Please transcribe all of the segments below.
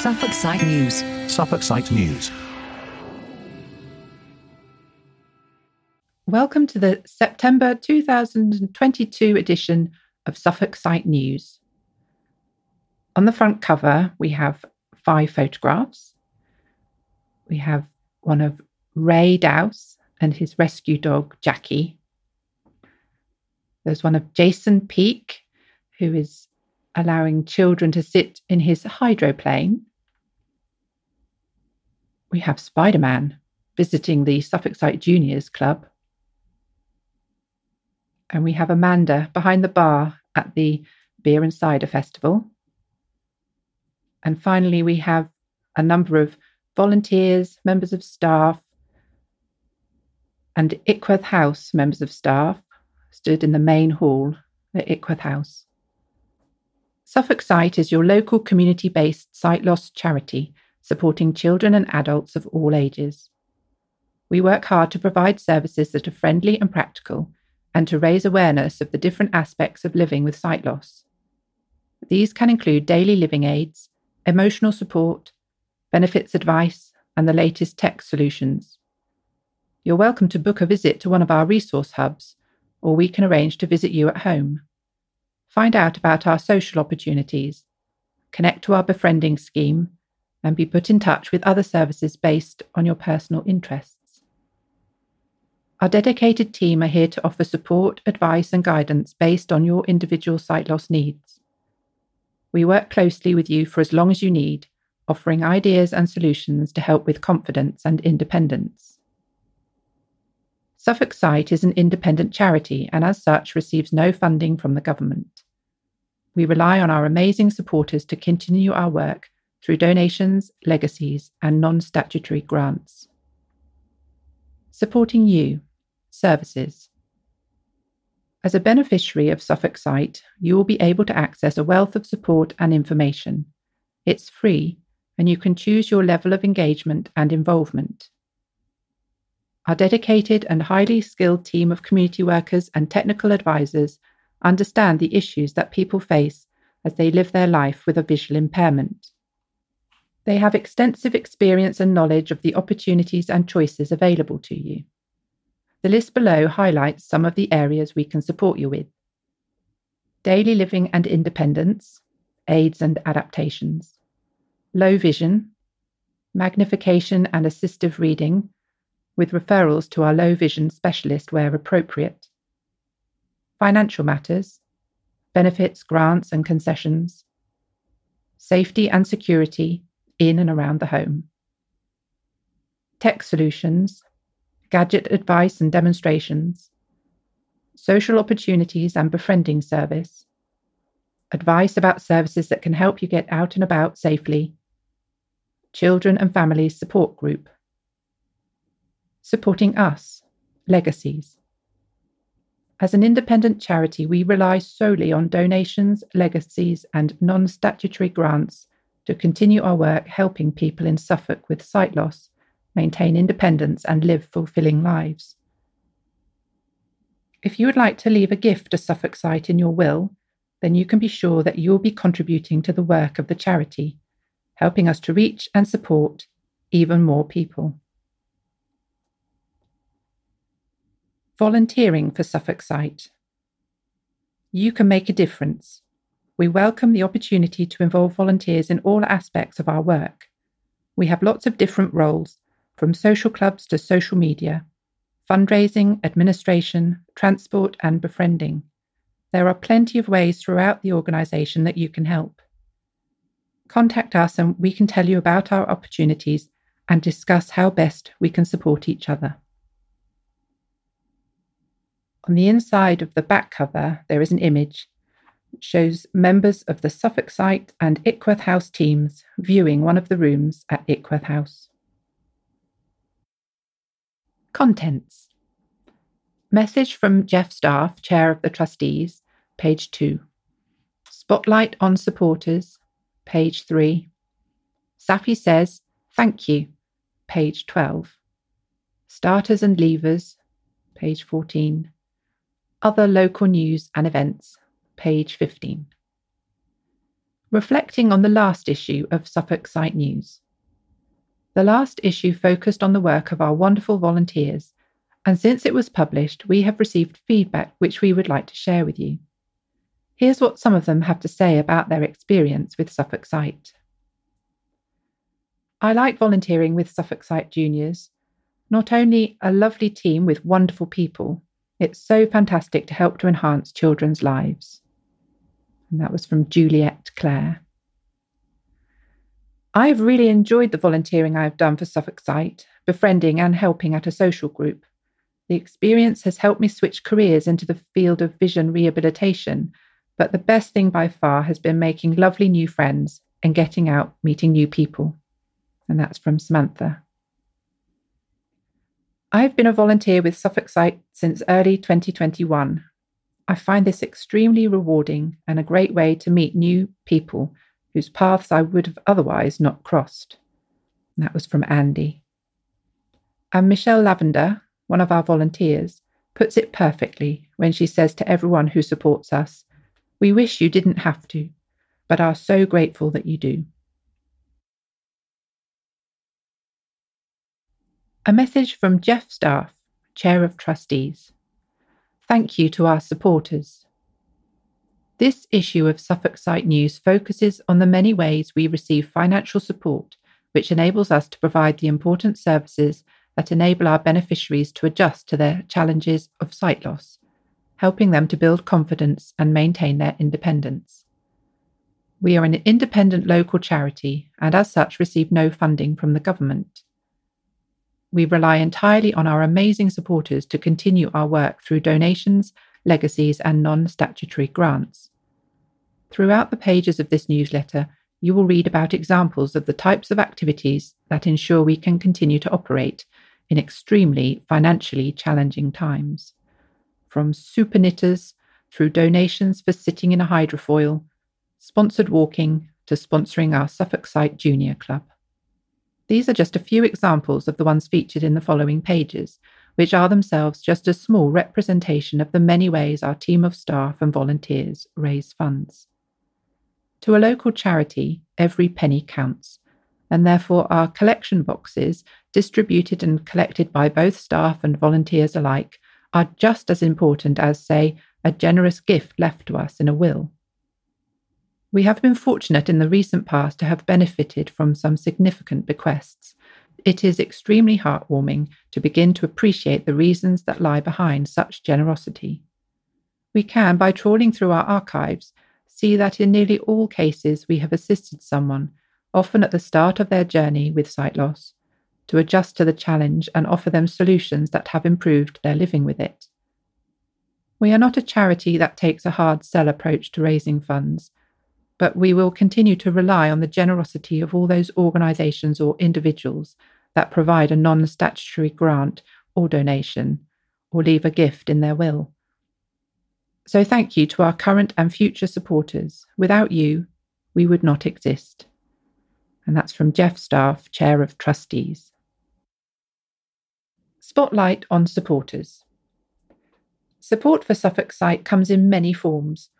Suffolk Sight News. Suffolk Sight News. Welcome to the September 2022 edition of Suffolk Sight News. On the front cover, we have five photographs. We have one of Ray Dowse and his rescue dog, Jackie. There's one of Jason Peake, who is allowing children to sit in his hydroplane. We have Spider Man visiting the Suffolk Sight Juniors Club. And we have Amanda behind the bar at the Beer and Cider Festival. And finally, we have a number of volunteers, members of staff, and Ickworth House members of staff stood in the main hall at Ickworth House. Suffolk Sight is your local community based sight loss charity supporting children and adults of all ages. We work hard to provide services that are friendly and practical and to raise awareness of the different aspects of living with sight loss. These can include daily living aids, emotional support, benefits advice, and the latest tech solutions. You're welcome to book a visit to one of our resource hubs, or we can arrange to visit you at home. Find out about our social opportunities, connect to our befriending scheme, and be put in touch with other services based on your personal interests. Our dedicated team are here to offer support, advice, and guidance based on your individual sight loss needs. We work closely with you for as long as you need, offering ideas and solutions to help with confidence and independence. Suffolk Sight is an independent charity and, as such, receives no funding from the government. We rely on our amazing supporters to continue our work through donations, legacies, and non statutory grants. Supporting you, services. As a beneficiary of Suffolk Sight, you will be able to access a wealth of support and information. It's free, and you can choose your level of engagement and involvement. Our dedicated and highly skilled team of community workers and technical advisors understand the issues that people face as they live their life with a visual impairment. They have extensive experience and knowledge of the opportunities and choices available to you. The list below highlights some of the areas we can support you with daily living and independence, aids and adaptations, low vision, magnification and assistive reading, with referrals to our low vision specialist where appropriate, financial matters, benefits, grants, and concessions, safety and security, in and around the home. Tech solutions, gadget advice and demonstrations, social opportunities and befriending service, advice about services that can help you get out and about safely, children and families support group, supporting us, legacies. As an independent charity, we rely solely on donations, legacies, and non statutory grants to continue our work helping people in Suffolk with sight loss maintain independence and live fulfilling lives. If you would like to leave a gift to Suffolk Sight in your will, then you can be sure that you'll be contributing to the work of the charity, helping us to reach and support even more people. Volunteering for Suffolk Sight. You can make a difference we welcome the opportunity to involve volunteers in all aspects of our work. We have lots of different roles, from social clubs to social media, fundraising, administration, transport, and befriending. There are plenty of ways throughout the organisation that you can help. Contact us and we can tell you about our opportunities and discuss how best we can support each other. On the inside of the back cover, there is an image which shows members of the Suffolk Sight and Ickworth House teams viewing one of the rooms at Ickworth House. Contents Message from Jeff Staff, Chair of the Trustees, page 2. Spotlight on supporters, page 3. Safi says, Thank you, page 12. Starters and levers, page 14. Other local news and events, page 15. reflecting on the last issue of Suffolk Sight News. The last issue focused on the work of our wonderful volunteers, and since it was published, we have received feedback which we would like to share with you. Here's what some of them have to say about their experience with Suffolk Sight. I like volunteering with Suffolk Sight Juniors. Not only a lovely team with wonderful people, it's so fantastic to help to enhance children's lives. And that was from Juliet Clare. I've really enjoyed the volunteering I've done for Suffolk Sight, befriending and helping at a social group. The experience has helped me switch careers into the field of vision rehabilitation, but the best thing by far has been making lovely new friends and getting out meeting new people. And that's from Samantha. I've been a volunteer with Suffolk Sight since early 2021, I find this extremely rewarding and a great way to meet new people whose paths I would have otherwise not crossed. And that was from Andy. And Michelle Lavender, one of our volunteers, puts it perfectly when she says to everyone who supports us, We wish you didn't have to, but are so grateful that you do. A message from Jeff Staff, Chair of Trustees. Thank you to our supporters. This issue of Suffolk Sight News focuses on the many ways we receive financial support, which enables us to provide the important services that enable our beneficiaries to adjust to their challenges of sight loss, helping them to build confidence and maintain their independence. We are an independent local charity and, as such, receive no funding from the government we rely entirely on our amazing supporters to continue our work through donations, legacies, and non statutory grants. Throughout the pages of this newsletter, you will read about examples of the types of activities that ensure we can continue to operate in extremely financially challenging times. From super knitters through donations for sitting in a hydrofoil, sponsored walking, to sponsoring our Suffolk Sight Junior Club. These are just a few examples of the ones featured in the following pages, which are themselves just a small representation of the many ways our team of staff and volunteers raise funds. To a local charity, every penny counts, and therefore our collection boxes, distributed and collected by both staff and volunteers alike, are just as important as, say, a generous gift left to us in a will. We have been fortunate in the recent past to have benefited from some significant bequests. It is extremely heartwarming to begin to appreciate the reasons that lie behind such generosity. We can, by trawling through our archives, see that in nearly all cases we have assisted someone, often at the start of their journey with sight loss, to adjust to the challenge and offer them solutions that have improved their living with it. We are not a charity that takes a hard sell approach to raising funds but we will continue to rely on the generosity of all those organisations or individuals that provide a non statutory grant or donation or leave a gift in their will. So, thank you to our current and future supporters. Without you, we would not exist. And that's from Jeff Staff, Chair of Trustees. Spotlight on supporters. Support for Suffolk Sight comes in many forms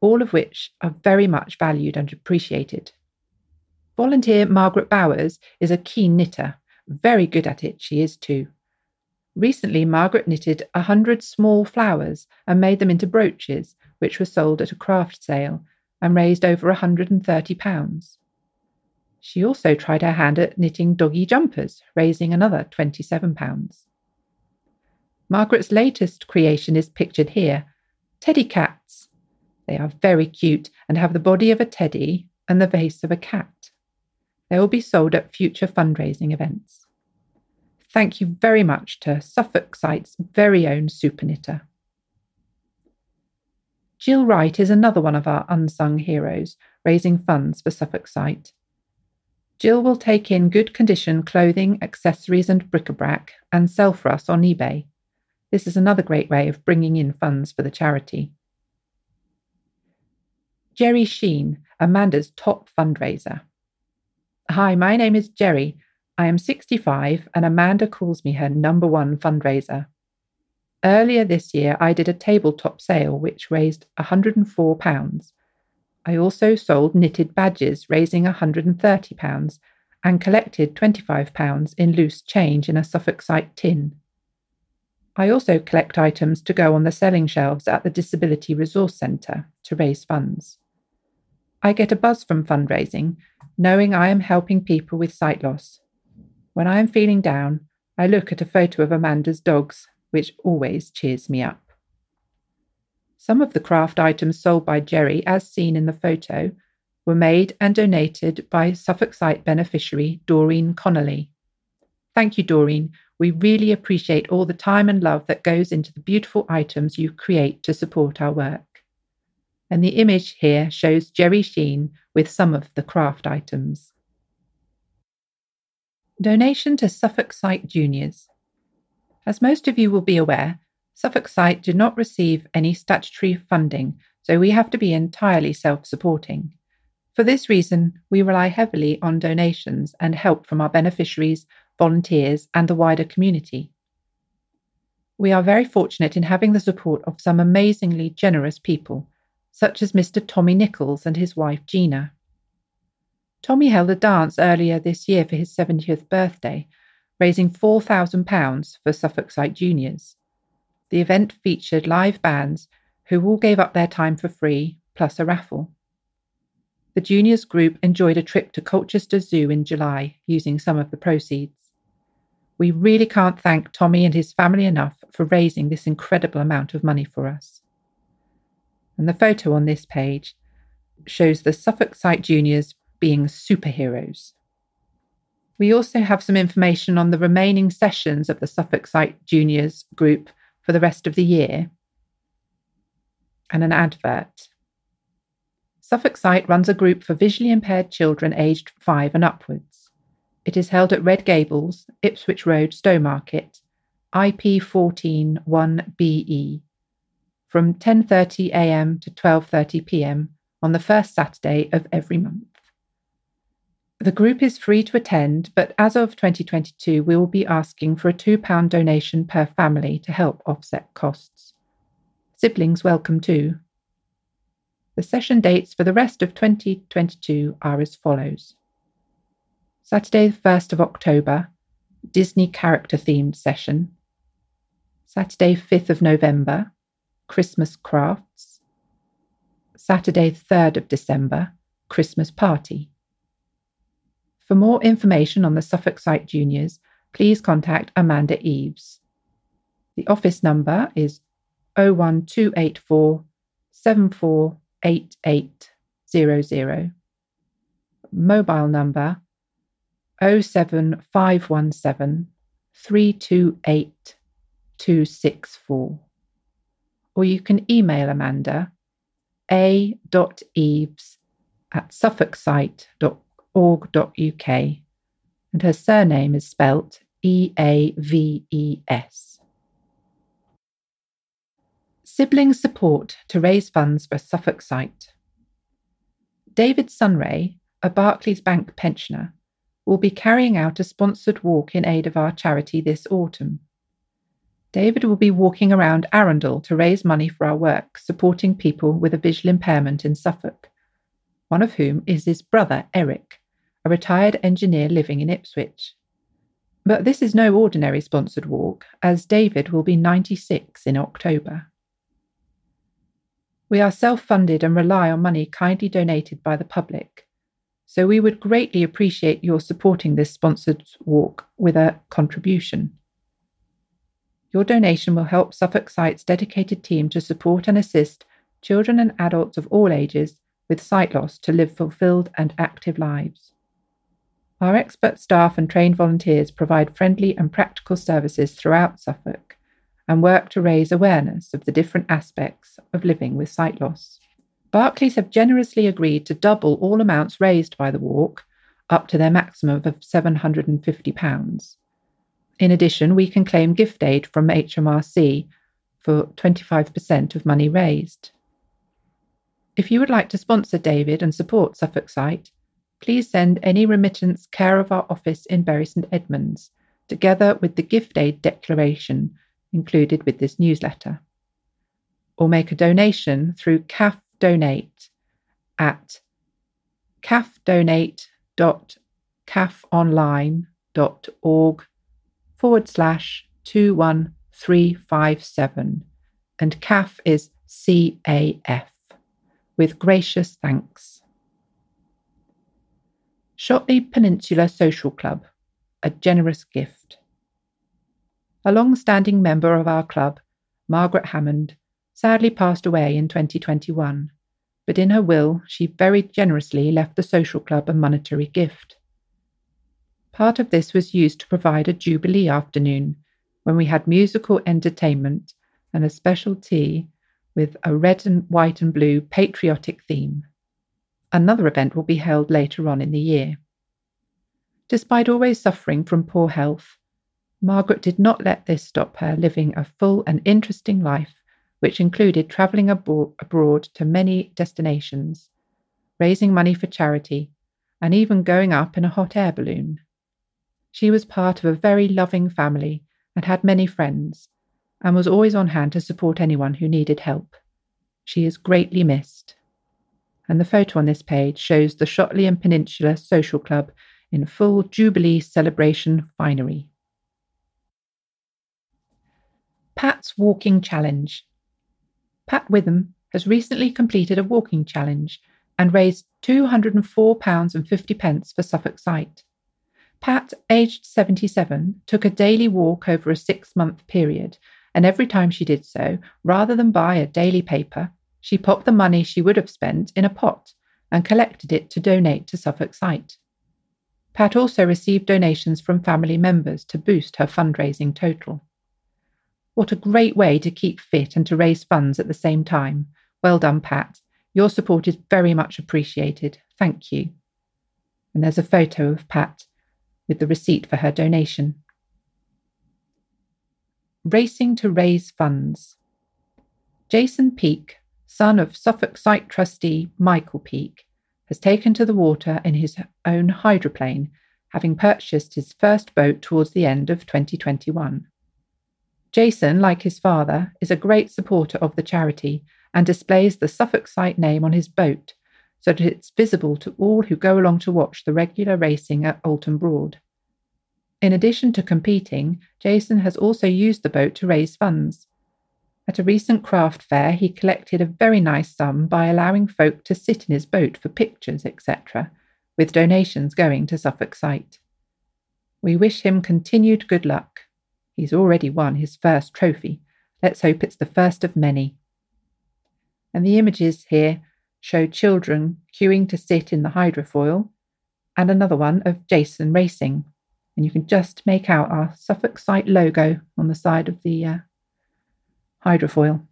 all of which are very much valued and appreciated. Volunteer Margaret Bowers is a keen knitter, very good at it, she is too. Recently, Margaret knitted a hundred small flowers and made them into brooches, which were sold at a craft sale and raised over a hundred and thirty pounds. She also tried her hand at knitting doggy jumpers, raising another twenty-seven pounds. Margaret's latest creation is pictured here teddy cats they are very cute and have the body of a teddy and the face of a cat. They will be sold at future fundraising events. Thank you very much to Suffolk Sight's very own super knitter. Jill Wright is another one of our unsung heroes, raising funds for Suffolk Sight. Jill will take in good condition clothing, accessories, and bric a brac and sell for us on eBay. This is another great way of bringing in funds for the charity. Jerry Sheen, Amanda's top fundraiser. Hi, my name is Jerry. I am 65 and Amanda calls me her number one fundraiser. Earlier this year, I did a tabletop sale which raised £104. I also sold knitted badges, raising £130 and collected £25 in loose change in a Suffolk Sight tin. I also collect items to go on the selling shelves at the Disability Resource Centre to raise funds. I get a buzz from fundraising, knowing I am helping people with sight loss. When I am feeling down, I look at a photo of Amanda's dogs, which always cheers me up. Some of the craft items sold by Jerry, as seen in the photo, were made and donated by Suffolk Sight beneficiary Doreen Connolly. Thank you, Doreen. We really appreciate all the time and love that goes into the beautiful items you create to support our work. And the image here shows Jerry Sheen with some of the craft items. Donation to Suffolk Sight Juniors. As most of you will be aware, Suffolk Sight did not receive any statutory funding, so we have to be entirely self supporting. For this reason, we rely heavily on donations and help from our beneficiaries, volunteers, and the wider community. We are very fortunate in having the support of some amazingly generous people, such as Mr. Tommy Nichols and his wife Gina. Tommy held a dance earlier this year for his 70th birthday, raising £4,000 for Suffolk Sight Juniors. The event featured live bands who all gave up their time for free, plus a raffle. The juniors group enjoyed a trip to Colchester Zoo in July using some of the proceeds. We really can't thank Tommy and his family enough for raising this incredible amount of money for us. And the photo on this page shows the Suffolk Sight Juniors being superheroes. We also have some information on the remaining sessions of the Suffolk Sight Juniors group for the rest of the year. And an advert. Suffolk Sight runs a group for visually impaired children aged five and upwards. It is held at Red Gables, Ipswich Road, Stowmarket, IP 14 1BE, from 10:30 a.m. to 12:30 p.m. on the first Saturday of every month. The group is free to attend, but as of 2022, we will be asking for a £2 donation per family to help offset costs. Siblings welcome too. The session dates for the rest of 2022 are as follows Saturday, the 1st of October, Disney character themed session. Saturday, 5th of November, Christmas crafts. Saturday, 3rd of December, Christmas party. For more information on the Suffolk Sight Juniors, please contact Amanda Eaves. The office number is 01284 748800. Mobile number 07517 328 264. Or you can email Amanda a.eaves at suffolksight.com org.uk, and her surname is spelt E A V E S. Sibling support to raise funds for Suffolk Sight. David Sunray, a Barclays Bank pensioner, will be carrying out a sponsored walk in aid of our charity this autumn. David will be walking around Arundel to raise money for our work supporting people with a visual impairment in Suffolk, one of whom is his brother Eric, a retired engineer living in Ipswich. But this is no ordinary sponsored walk, as David will be 96 in October. We are self funded and rely on money kindly donated by the public, so we would greatly appreciate your supporting this sponsored walk with a contribution. Your donation will help Suffolk Sight's dedicated team to support and assist children and adults of all ages with sight loss to live fulfilled and active lives. Our expert staff and trained volunteers provide friendly and practical services throughout Suffolk and work to raise awareness of the different aspects of living with sight loss. Barclays have generously agreed to double all amounts raised by the walk up to their maximum of £750. In addition, we can claim gift aid from HMRC for 25% of money raised. If you would like to sponsor David and support Suffolk Sight, please send any remittance care of our office in Bury St Edmunds, together with the gift aid declaration included with this newsletter. Or make a donation through CAF Donate at cafdonate.cafonline.org forward slash 21357. And CAF is CAF, with gracious thanks. Shotley Peninsula Social Club, a generous gift. A long standing member of our club, Margaret Hammond, sadly passed away in 2021, but in her will, she very generously left the social club a monetary gift. Part of this was used to provide a Jubilee afternoon when we had musical entertainment and a special tea with a red and white and blue patriotic theme. Another event will be held later on in the year. Despite always suffering from poor health, Margaret did not let this stop her living a full and interesting life, which included travelling abroad to many destinations, raising money for charity, and even going up in a hot air balloon. She was part of a very loving family and had many friends, and was always on hand to support anyone who needed help. She is greatly missed. And the photo on this page shows the Shotley and Peninsula Social Club in full Jubilee celebration finery. Pat's Walking Challenge. Pat Witham has recently completed a walking challenge and raised £204.50 for Suffolk Sight. Pat, aged 77, took a daily walk over a six month period, and every time she did so, rather than buy a daily paper, she popped the money she would have spent in a pot and collected it to donate to Suffolk Sight. Pat also received donations from family members to boost her fundraising total. What a great way to keep fit and to raise funds at the same time. Well done, Pat. Your support is very much appreciated. Thank you. And there's a photo of Pat with the receipt for her donation. Racing to raise funds. Jason Peake, son of Suffolk Sight trustee Michael Peake, has taken to the water in his own hydroplane, having purchased his first boat towards the end of 2021. Jason, like his father, is a great supporter of the charity and displays the Suffolk Sight name on his boat so that it's visible to all who go along to watch the regular racing at Oulton Broad. In addition to competing, Jason has also used the boat to raise funds. At a recent craft fair, he collected a very nice sum by allowing folk to sit in his boat for pictures, etc., with donations going to Suffolk Sight. We wish him continued good luck. He's already won his first trophy. Let's hope it's the first of many. And the images here show children queuing to sit in the hydrofoil, and another one of Jason racing. And you can just make out our Suffolk Sight logo on the side of the uh, hydrofoil.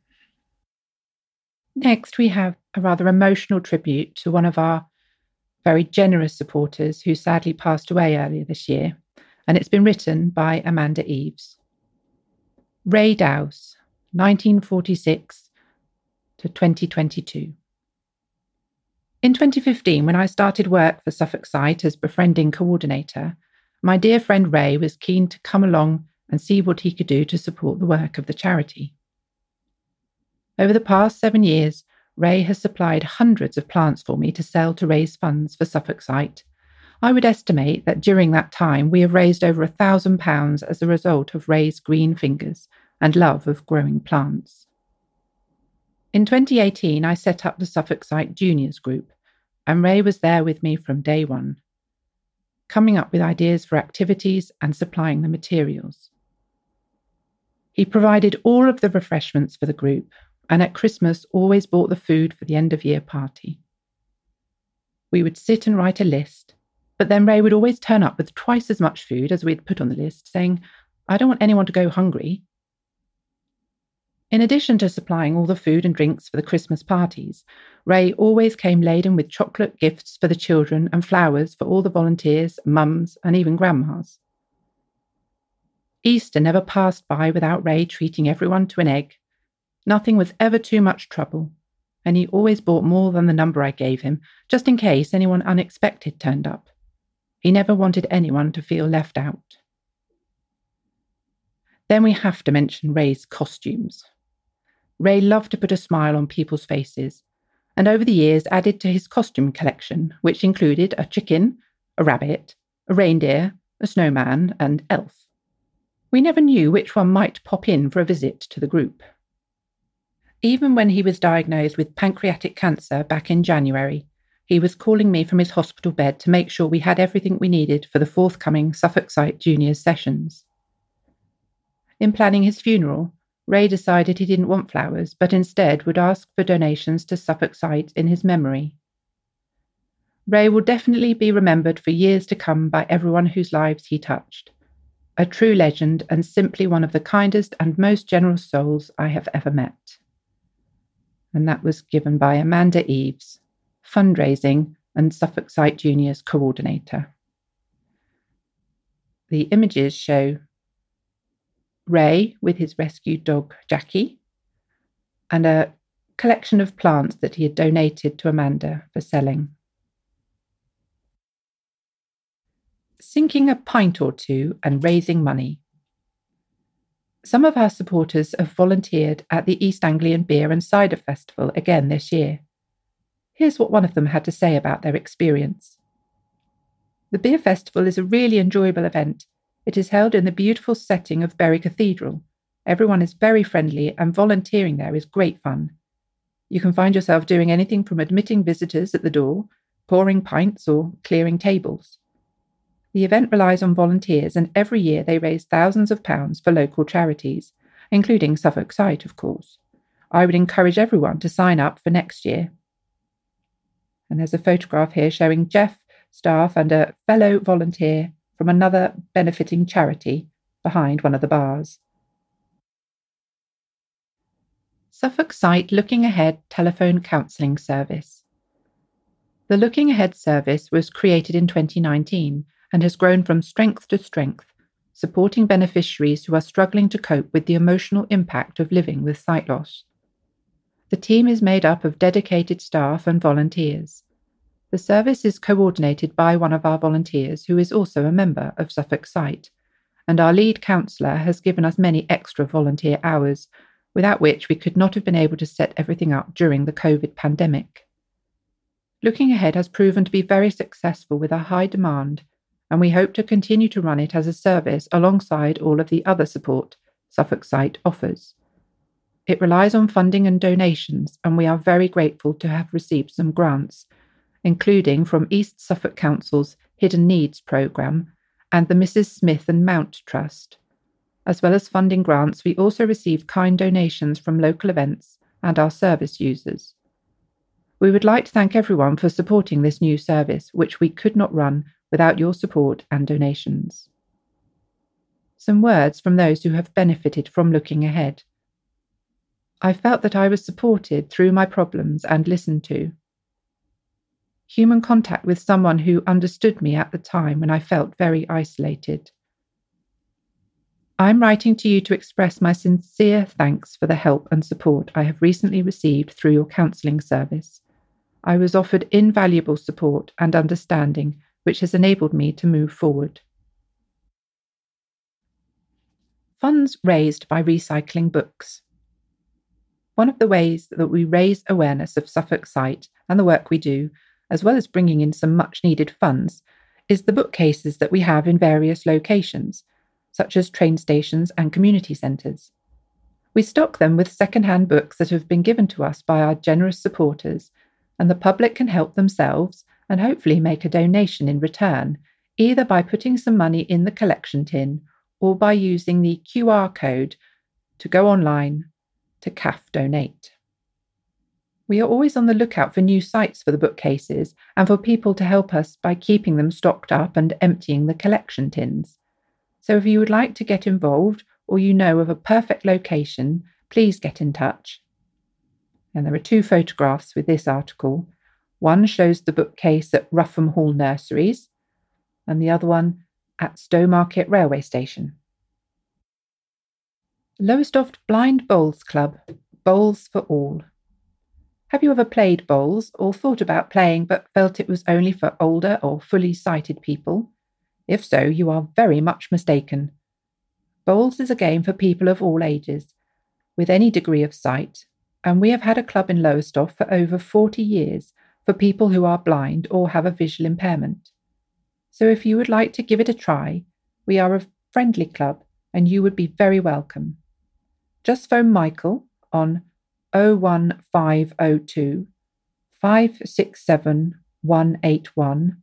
Next, we have a rather emotional tribute to one of our very generous supporters who sadly passed away earlier this year, and it's been written by Amanda Eaves. Ray Dowse, 1946 to 2022. In 2015, when I started work for Suffolk Sight as befriending coordinator, my dear friend Ray was keen to come along and see what he could do to support the work of the charity. Over the past seven years, Ray has supplied hundreds of plants for me to sell to raise funds for Suffolk Sight. I would estimate that during that time we have raised over a thousand pounds as a result of Ray's green fingers and love of growing plants. In 2018, I set up the Suffolk Sight Juniors Group, and Ray was there with me from day one, coming up with ideas for activities and supplying the materials. He provided all of the refreshments for the group, and at Christmas always bought the food for the end of year party. We would sit and write a list, but then Ray would always turn up with twice as much food as we had put on the list, saying, I don't want anyone to go hungry. In addition to supplying all the food and drinks for the Christmas parties, Ray always came laden with chocolate gifts for the children and flowers for all the volunteers, mums, and even grandmas. Easter never passed by without Ray treating everyone to an egg. Nothing was ever too much trouble, and he always bought more than the number I gave him, just in case anyone unexpected turned up. He never wanted anyone to feel left out. Then we have to mention Ray's costumes. Ray loved to put a smile on people's faces, and over the years added to his costume collection, which included a chicken, a rabbit, a reindeer, a snowman, and elf. We never knew which one might pop in for a visit to the group. Even when he was diagnosed with pancreatic cancer back in January, he was calling me from his hospital bed to make sure we had everything we needed for the forthcoming Suffolk Sight Juniors sessions. In planning his funeral, Ray decided he didn't want flowers, but instead would ask for donations to Suffolk Sight in his memory. Ray will definitely be remembered for years to come by everyone whose lives he touched. A true legend and simply one of the kindest and most generous souls I have ever met. And that was given by Amanda Eaves fundraising, and Suffolk Sight Juniors coordinator. The images show Ray with his rescued dog Jackie and a collection of plants that he had donated to Amanda for selling. Sinking a pint or two and raising money. Some of our supporters have volunteered at the East Anglian Beer and Cider Festival again this year. Here's what one of them had to say about their experience. The Beer Festival is a really enjoyable event. It is held in the beautiful setting of Bury Cathedral. Everyone is very friendly, and volunteering there is great fun. You can find yourself doing anything from admitting visitors at the door, pouring pints, or clearing tables. The event relies on volunteers, and every year they raise thousands of pounds for local charities, including Suffolk Sight, of course. I would encourage everyone to sign up for next year. And there's a photograph here showing Jeff, staff, and a fellow volunteer from another benefiting charity behind one of the bars. Suffolk Sight Looking Ahead Telephone Counselling Service. The Looking Ahead service was created in 2019 and has grown from strength to strength, supporting beneficiaries who are struggling to cope with the emotional impact of living with sight loss. The team is made up of dedicated staff and volunteers. The service is coordinated by one of our volunteers who is also a member of Suffolk Sight, and our lead counsellor has given us many extra volunteer hours, without which we could not have been able to set everything up during the COVID pandemic. Looking ahead has proven to be very successful with a high demand, and we hope to continue to run it as a service alongside all of the other support Suffolk Sight offers. It relies on funding and donations, and we are very grateful to have received some grants, including from East Suffolk Council's Hidden Needs programme and the Mrs. Smith and Mount Trust. As well as funding grants, we also receive kind donations from local events and our service users. We would like to thank everyone for supporting this new service, which we could not run without your support and donations. Some words from those who have benefited from looking ahead. I felt that I was supported through my problems and listened to. Human contact with someone who understood me at the time when I felt very isolated. I'm writing to you to express my sincere thanks for the help and support I have recently received through your counselling service. I was offered invaluable support and understanding, which has enabled me to move forward. Funds raised by recycling books. One of the ways that we raise awareness of Suffolk Sight and the work we do, as well as bringing in some much needed funds, is the bookcases that we have in various locations, such as train stations and community centres. We stock them with second-hand books that have been given to us by our generous supporters, and the public can help themselves and hopefully make a donation in return, either by putting some money in the collection tin or by using the QR code to go online to CAF Donate. We are always on the lookout for new sites for the bookcases and for people to help us by keeping them stocked up and emptying the collection tins. So if you would like to get involved or you know of a perfect location, please get in touch. And there are two photographs with this article. One shows the bookcase at Rougham Hall Nurseries, and the other one at Stowmarket Railway Station. Lowestoft Blind Bowls Club, Bowls for All. Have you ever played bowls or thought about playing but felt it was only for older or fully sighted people? If so, you are very much mistaken. Bowls is a game for people of all ages, with any degree of sight, and we have had a club in Lowestoft for over 40 years for people who are blind or have a visual impairment. So if you would like to give it a try, we are a friendly club and you would be very welcome. Just phone Michael on 01502 567 181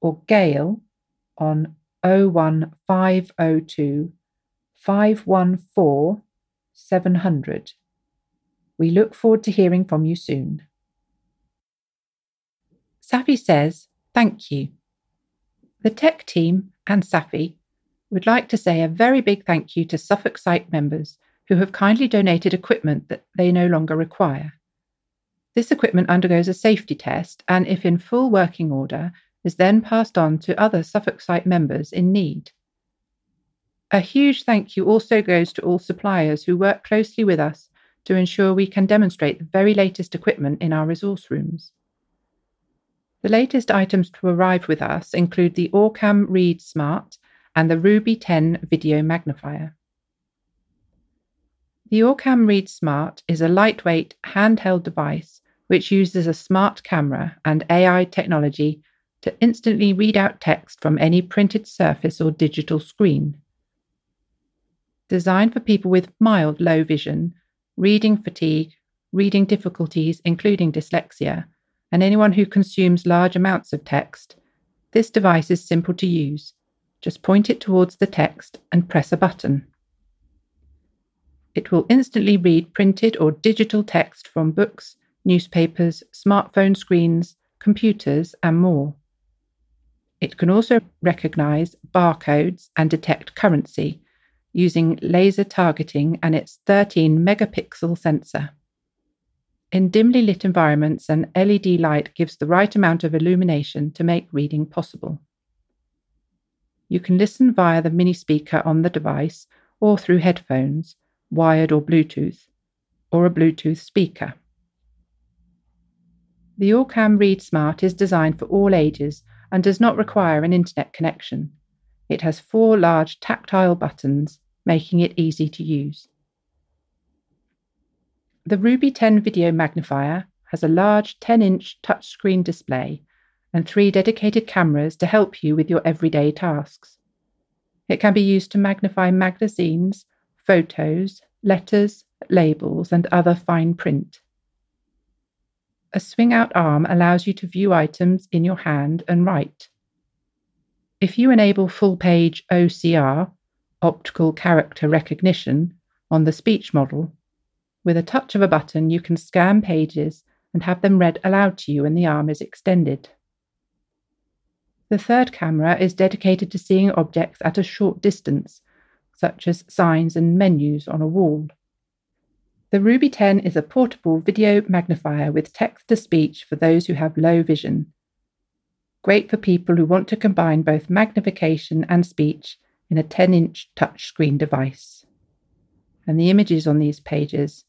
or Gail on 01502 514 700. We look forward to hearing from you soon. Safi says, Thank you. The tech team and Safi would like to say a very big thank you to Suffolk Sight members who have kindly donated equipment that they no longer require. This equipment undergoes a safety test and, if in full working order, is then passed on to other Suffolk Sight members in need. A huge thank you also goes to all suppliers who work closely with us to ensure we can demonstrate the very latest equipment in our resource rooms. The latest items to arrive with us include the Orcam Read Smart and the Ruby 10 video magnifier. The Orcam Read Smart is a lightweight handheld device which uses a smart camera and AI technology to instantly read out text from any printed surface or digital screen. Designed for people with mild low vision, reading fatigue, reading difficulties, including dyslexia, and anyone who consumes large amounts of text, this device is simple to use. Just point it towards the text and press a button. It will instantly read printed or digital text from books, newspapers, smartphone screens, computers, and more. It can also recognize barcodes and detect currency using laser targeting and its 13 megapixel sensor. In dimly lit environments, an LED light gives the right amount of illumination to make reading possible. You can listen via the mini speaker on the device or through headphones, wired or Bluetooth, or a Bluetooth speaker. The Orcam Read Smart is designed for all ages and does not require an internet connection. It has four large tactile buttons, making it easy to use. The Ruby 10 video magnifier has a large 10 inch touchscreen display and three dedicated cameras to help you with your everyday tasks. It can be used to magnify magazines, photos, letters, labels, and other fine print. A swing out arm allows you to view items in your hand and write. If you enable full page OCR, optical character recognition, on the speech model, with a touch of a button, you can scan pages and have them read aloud to you when the arm is extended. The third camera is dedicated to seeing objects at a short distance, such as signs and menus on a wall. The Ruby 10 is a portable video magnifier with text to speech for those who have low vision. Great for people who want to combine both magnification and speech in a 10 inch touchscreen device. And the images on these pages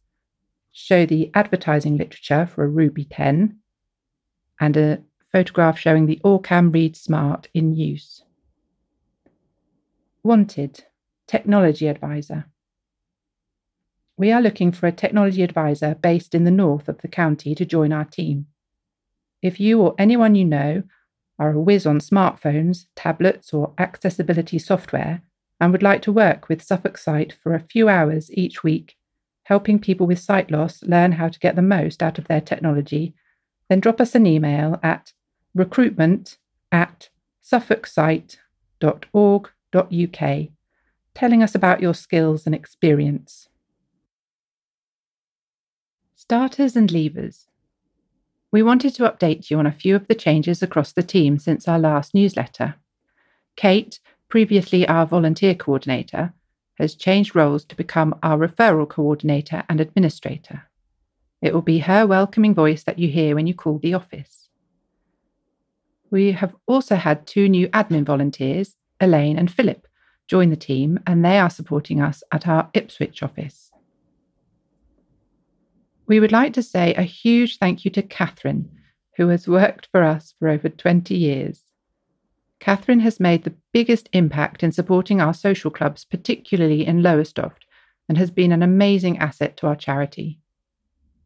show the advertising literature for a Ruby 10 and a photograph showing the Orcam Read Smart in use. Wanted Technology Advisor. We are looking for a technology advisor based in the north of the county to join our team. If you or anyone you know are a whiz on smartphones, tablets, or accessibility software and would like to work with Suffolk Sight for a few hours each week helping people with sight loss learn how to get the most out of their technology, then drop us an email at recruitment at suffolksight.org.uk telling us about your skills and experience. Starters and leavers. We wanted to update you on a few of the changes across the team since our last newsletter. Kate, previously our volunteer coordinator, has changed roles to become our referral coordinator and administrator. It will be her welcoming voice that you hear when you call the office. We have also had two new admin volunteers, Elaine and Philip, join the team, and they are supporting us at our Ipswich office. We would like to say a huge thank you to Catherine, who has worked for us for over 20 years. Catherine has made the biggest impact in supporting our social clubs, particularly in Lowestoft, and has been an amazing asset to our charity.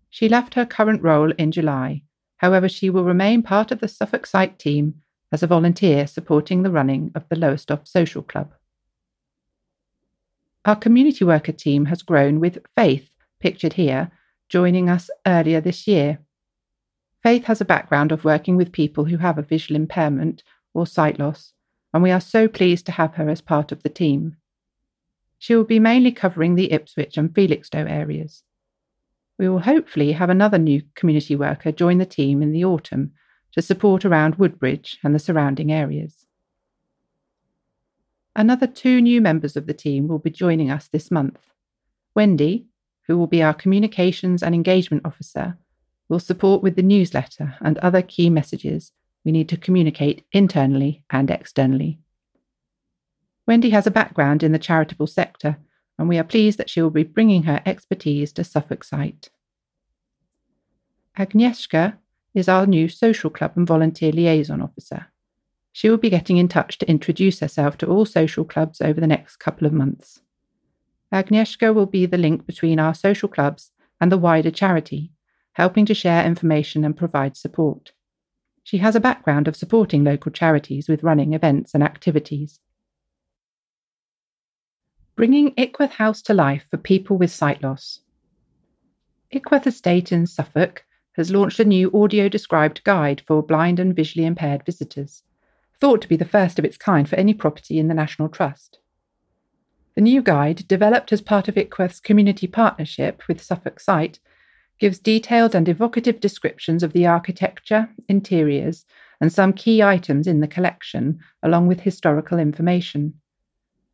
She left her current role in July. However, she will remain part of the Suffolk Sight team as a volunteer supporting the running of the Lowestoft Social Club. Our community worker team has grown with Faith, pictured here, joining us earlier this year. Faith has a background of working with people who have a visual impairment or sight loss, and we are so pleased to have her as part of the team. She will be mainly covering the Ipswich and Felixstowe areas. We will hopefully have another new community worker join the team in the autumn to support around Woodbridge and the surrounding areas. Another two new members of the team will be joining us this month. Wendy, who will be our Communications and Engagement Officer, will support with the newsletter and other key messages we need to communicate internally and externally. Wendy has a background in the charitable sector, and we are pleased that she will be bringing her expertise to Suffolk Sight. Agnieszka is our new social club and volunteer liaison officer. She will be getting in touch to introduce herself to all social clubs over the next couple of months. Agnieszka will be the link between our social clubs and the wider charity helping to share information and provide support. She has a background of supporting local charities with running events and activities. Bringing Ickworth House to life for people with sight loss. Ickworth Estate in Suffolk has launched a new audio described guide for blind and visually impaired visitors, thought to be the first of its kind for any property in the National Trust. The new guide, developed as part of Ickworth's community partnership with Suffolk Sight, gives detailed and evocative descriptions of the architecture, interiors, and some key items in the collection, along with historical information.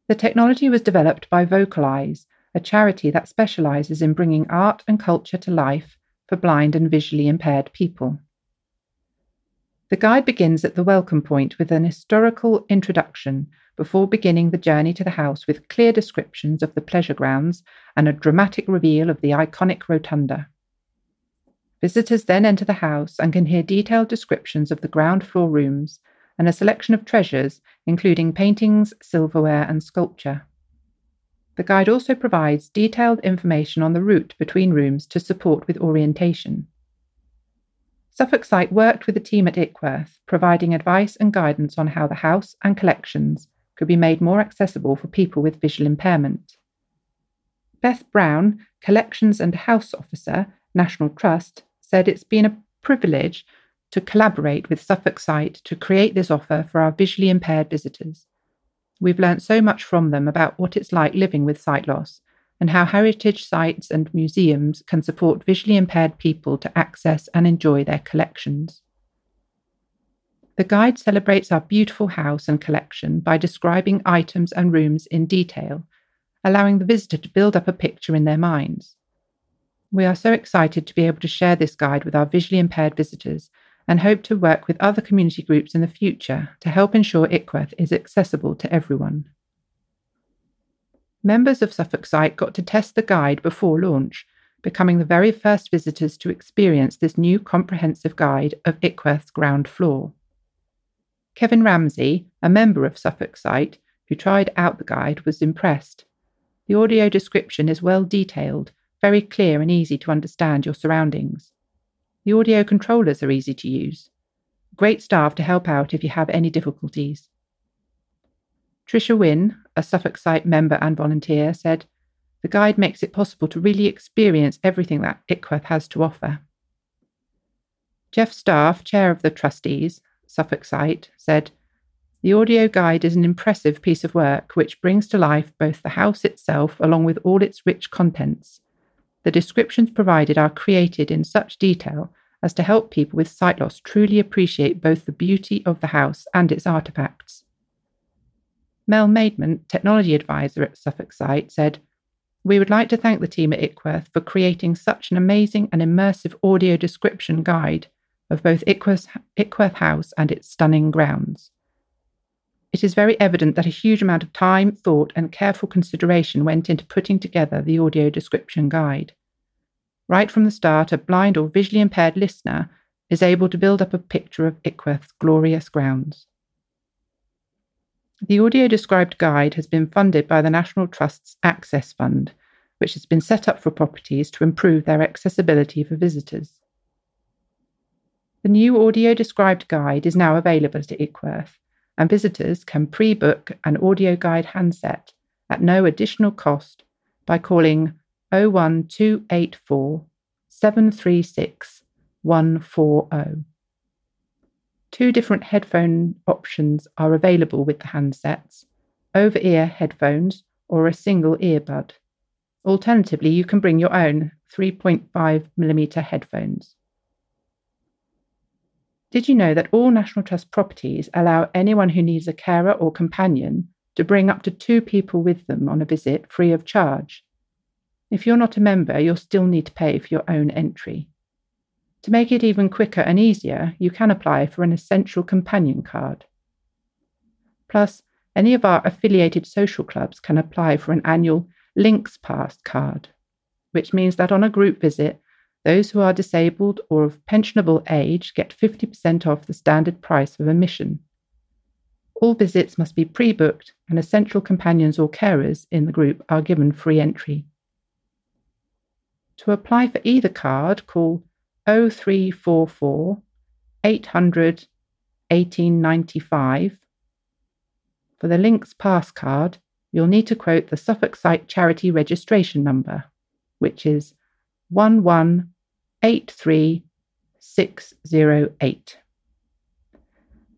The technology was developed by VocalEyes, a charity that specializes in bringing art and culture to life for blind and visually impaired people. The guide begins at the welcome point with an historical introduction before beginning the journey to the house with clear descriptions of the pleasure grounds and a dramatic reveal of the iconic rotunda. Visitors then enter the house and can hear detailed descriptions of the ground floor rooms and a selection of treasures, including paintings, silverware, and sculpture. The guide also provides detailed information on the route between rooms to support with orientation. Suffolk Sight worked with the team at Ickworth, providing advice and guidance on how the house and collections could be made more accessible for people with visual impairment. Beth Brown, Collections and House Officer, National Trust, said it's been a privilege to collaborate with Suffolk Sight to create this offer for our visually impaired visitors. We've learnt so much from them about what it's like living with sight loss and how heritage sites and museums can support visually impaired people to access and enjoy their collections. The guide celebrates our beautiful house and collection by describing items and rooms in detail, allowing the visitor to build up a picture in their minds. We are so excited to be able to share this guide with our visually impaired visitors and hope to work with other community groups in the future to help ensure Ickworth is accessible to everyone. Members of Suffolk Sight got to test the guide before launch, becoming the very first visitors to experience this new comprehensive guide of Ickworth's ground floor. Kevin Ramsey, a member of Suffolk Sight, who tried out the guide, was impressed. The audio description is well detailed very clear and easy to understand your surroundings. The audio controllers are easy to use. Great staff to help out if you have any difficulties. Tricia Wynne, a Suffolk Sight member and volunteer, said, The guide makes it possible to really experience everything that Ickworth has to offer. Jeff Staff, chair of the trustees, Suffolk Sight, said, the audio guide is an impressive piece of work which brings to life both the house itself along with all its rich contents the descriptions provided are created in such detail as to help people with sight loss truly appreciate both the beauty of the house and its artefacts. Mel Maidment, technology advisor at Suffolk Sight, said, We would like to thank the team at Ickworth for creating such an amazing and immersive audio description guide of both Ickworth, Ickworth House and its stunning grounds. It is very evident that a huge amount of time, thought, and careful consideration went into putting together the audio description guide. Right from the start, a blind or visually impaired listener is able to build up a picture of Ickworth's glorious grounds. The audio described guide has been funded by the National Trust's Access Fund, which has been set up for properties to improve their accessibility for visitors. The new audio described guide is now available at Ickworth, and visitors can pre book an audio guide handset at no additional cost by calling 01284 736 140. Two different headphone options are available with the handsets over ear headphones or a single earbud. Alternatively, you can bring your own 3.5mm headphones. Did you know that all National Trust properties allow anyone who needs a carer or companion to bring up to two people with them on a visit free of charge? If you're not a member, you'll still need to pay for your own entry. To make it even quicker and easier, you can apply for an essential companion card. Plus, any of our affiliated social clubs can apply for an annual Links Pass card, which means that on a group visit, those who are disabled or of pensionable age get 50% off the standard price of admission. All visits must be pre booked, and essential companions or carers in the group are given free entry. To apply for either card, call 0344 800 1895. For the Links Pass card, you'll need to quote the Suffolk Sight Charity registration number, which is 1183608.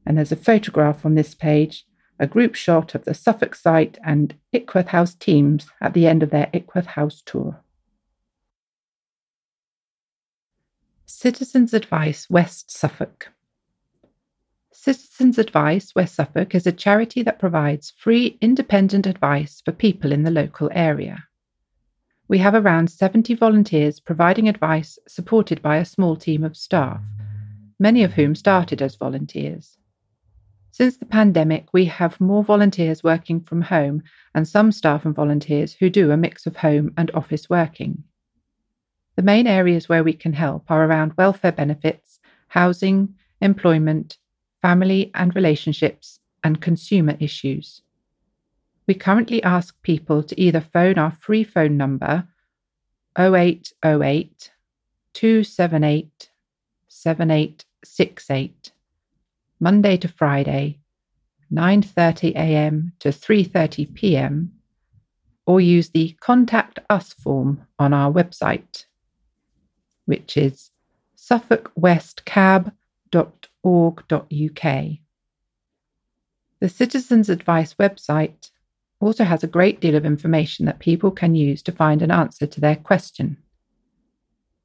And there's a photograph on this page, a group shot of the Suffolk Sight and Ickworth House teams at the end of their Ickworth House tour. Citizens Advice West Suffolk. Citizens Advice West Suffolk is a charity that provides free independent advice for people in the local area. We have around 70 volunteers providing advice supported by a small team of staff, many of whom started as volunteers. Since the pandemic, we have more volunteers working from home and some staff and volunteers who do a mix of home and office working. The main areas where we can help are around welfare benefits, housing, employment, family and relationships, and consumer issues. We currently ask people to either phone our free phone number 0808 278 7868 Monday to Friday 9:30 a.m. to 3:30 p.m. or use the contact us form on our website which is suffolkwestcab.org.uk. The Citizens Advice website also has a great deal of information that people can use to find an answer to their question.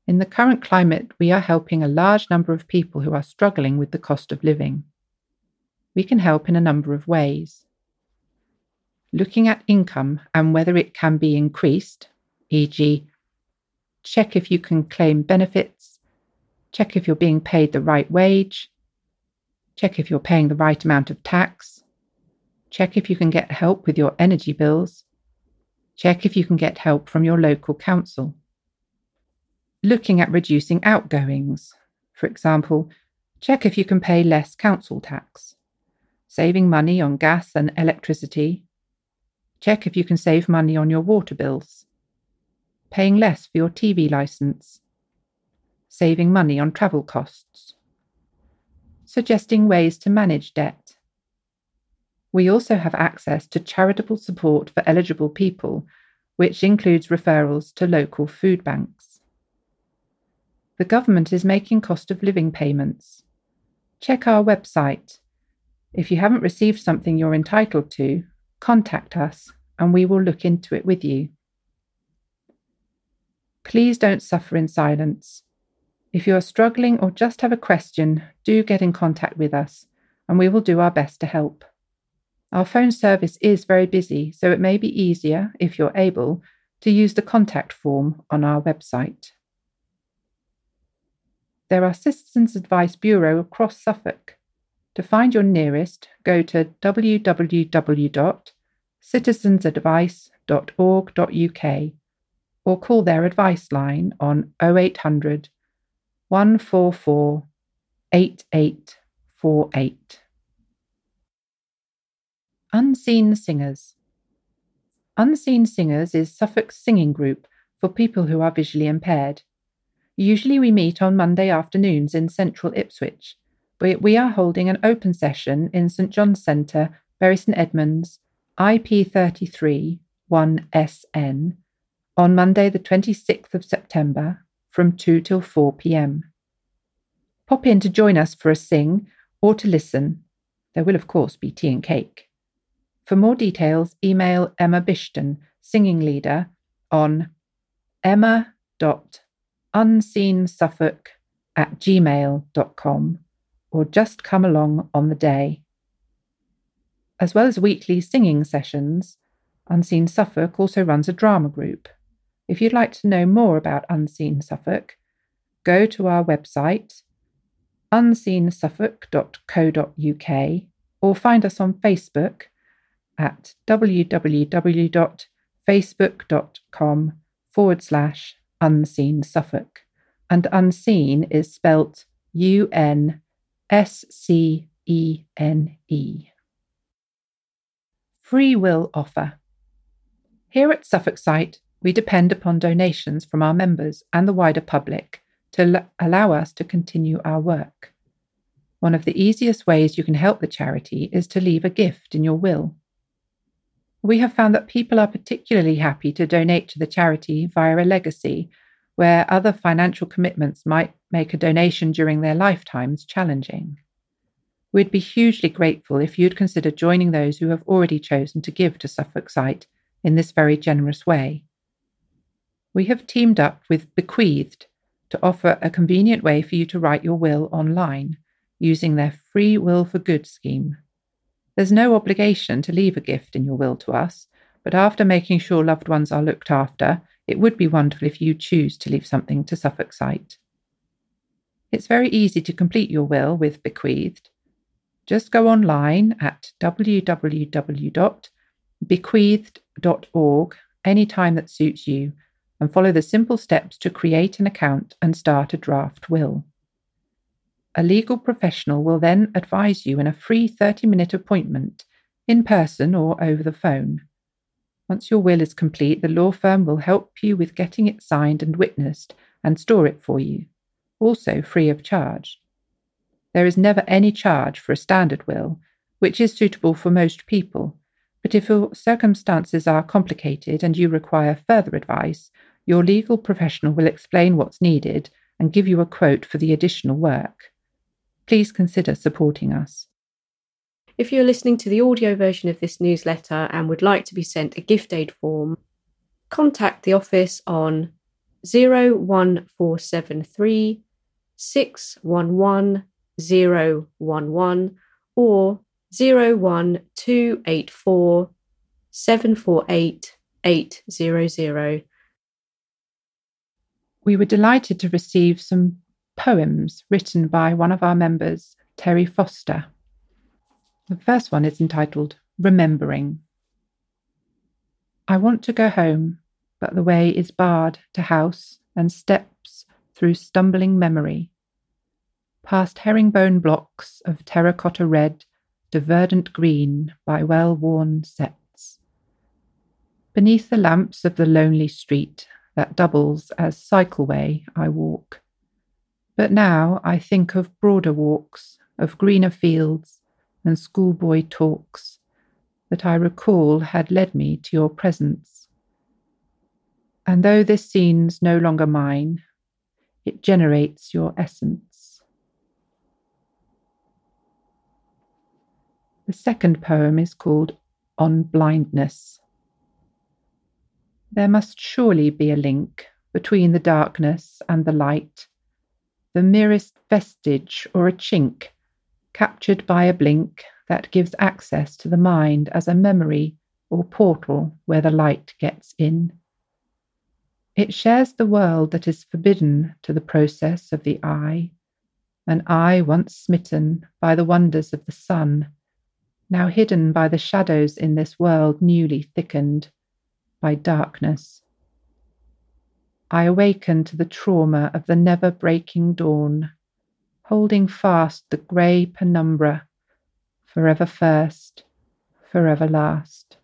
In the current climate, we are helping a large number of people who are struggling with the cost of living. We can help in a number of ways. Looking at income and whether it can be increased, e.g., check if you can claim benefits, check if you're being paid the right wage, check if you're paying the right amount of tax, check if you can get help with your energy bills, check if you can get help from your local council. Looking at reducing outgoings, for example, check if you can pay less council tax, saving money on gas and electricity, check if you can save money on your water bills paying less for your TV license, saving money on travel costs, suggesting ways to manage debt. We also have access to charitable support for eligible people, which includes referrals to local food banks. The government is making cost of living payments. Check our website. If you haven't received something you're entitled to, contact us and we will look into it with you. Please don't suffer in silence. If you are struggling or just have a question, do get in contact with us, and we will do our best to help. Our phone service is very busy, so it may be easier, if you're able, to use the contact form on our website. There are Citizens Advice Bureau across Suffolk. To find your nearest, go to www.citizensadvice.org.uk or call their advice line on 0800 144 8848. Unscene Singers. Unscene Singers is Suffolk's singing group for people who are visually impaired. Usually we meet on Monday afternoons in central Ipswich, but we are holding an open session in St John's Centre, Bury St Edmunds, IP33 1SN, on Monday, the 26th of September from 2 till 4 pm. Pop in to join us for a sing or to listen. There will, of course, be tea and cake. For more details, email Emma Bishton, singing leader, on emma.unscenesuffolk at gmail.com or just come along on the day. As well as weekly singing sessions, Unscene Suffolk also runs a drama group. If you'd like to know more about Unscene Suffolk, go to our website unscenesuffolk.co.uk or find us on Facebook at www.facebook.com forward slash unscene Suffolk. And unseen is spelt U N S C E N E. Free will offer. Here at Suffolk Sight, we depend upon donations from our members and the wider public to l- allow us to continue our work. One of the easiest ways you can help the charity is to leave a gift in your will. We have found that people are particularly happy to donate to the charity via a legacy, where other financial commitments might make a donation during their lifetimes challenging. We'd be hugely grateful if you'd consider joining those who have already chosen to give to Suffolk Sight in this very generous way. We have teamed up with Bequeathed to offer a convenient way for you to write your will online using their free will for good scheme. There's no obligation to leave a gift in your will to us, but after making sure loved ones are looked after, it would be wonderful if you choose to leave something to Suffolk Sight. It's very easy to complete your will with Bequeathed. Just go online at www.bequeathed.org anytime that suits you and follow the simple steps to create an account and start a draft will. A legal professional will then advise you in a free 30 minute appointment, in person or over the phone. Once your will is complete, the law firm will help you with getting it signed and witnessed and store it for you, also free of charge. There is never any charge for a standard will, which is suitable for most people, but if your circumstances are complicated and you require further advice, your legal professional will explain what's needed and give you a quote for the additional work. Please consider supporting us. If you're listening to the audio version of this newsletter and would like to be sent a gift aid form, contact the office on 01473 611 011 or 01284 748 800 we were delighted to receive some poems written by one of our members, Terry Foster. The first one is entitled Remembering. I want to go home, but the way is barred to house and steps through stumbling memory. Past herringbone blocks of terracotta red to verdant green by well worn sets. Beneath the lamps of the lonely street, that doubles as cycleway I walk. But now I think of broader walks, of greener fields and schoolboy talks that I recall had led me to your presence. And though this scene's no longer mine, it generates your essence. The second poem is called On Blindness. There must surely be a link between the darkness and the light, the merest vestige or a chink captured by a blink that gives access to the mind as a memory or portal where the light gets in. It shares the world that is forbidden to the process of the eye, an eye once smitten by the wonders of the sun, now hidden by the shadows in this world newly thickened by darkness. I awaken to the trauma of the never breaking dawn, holding fast the grey penumbra, forever first, forever last.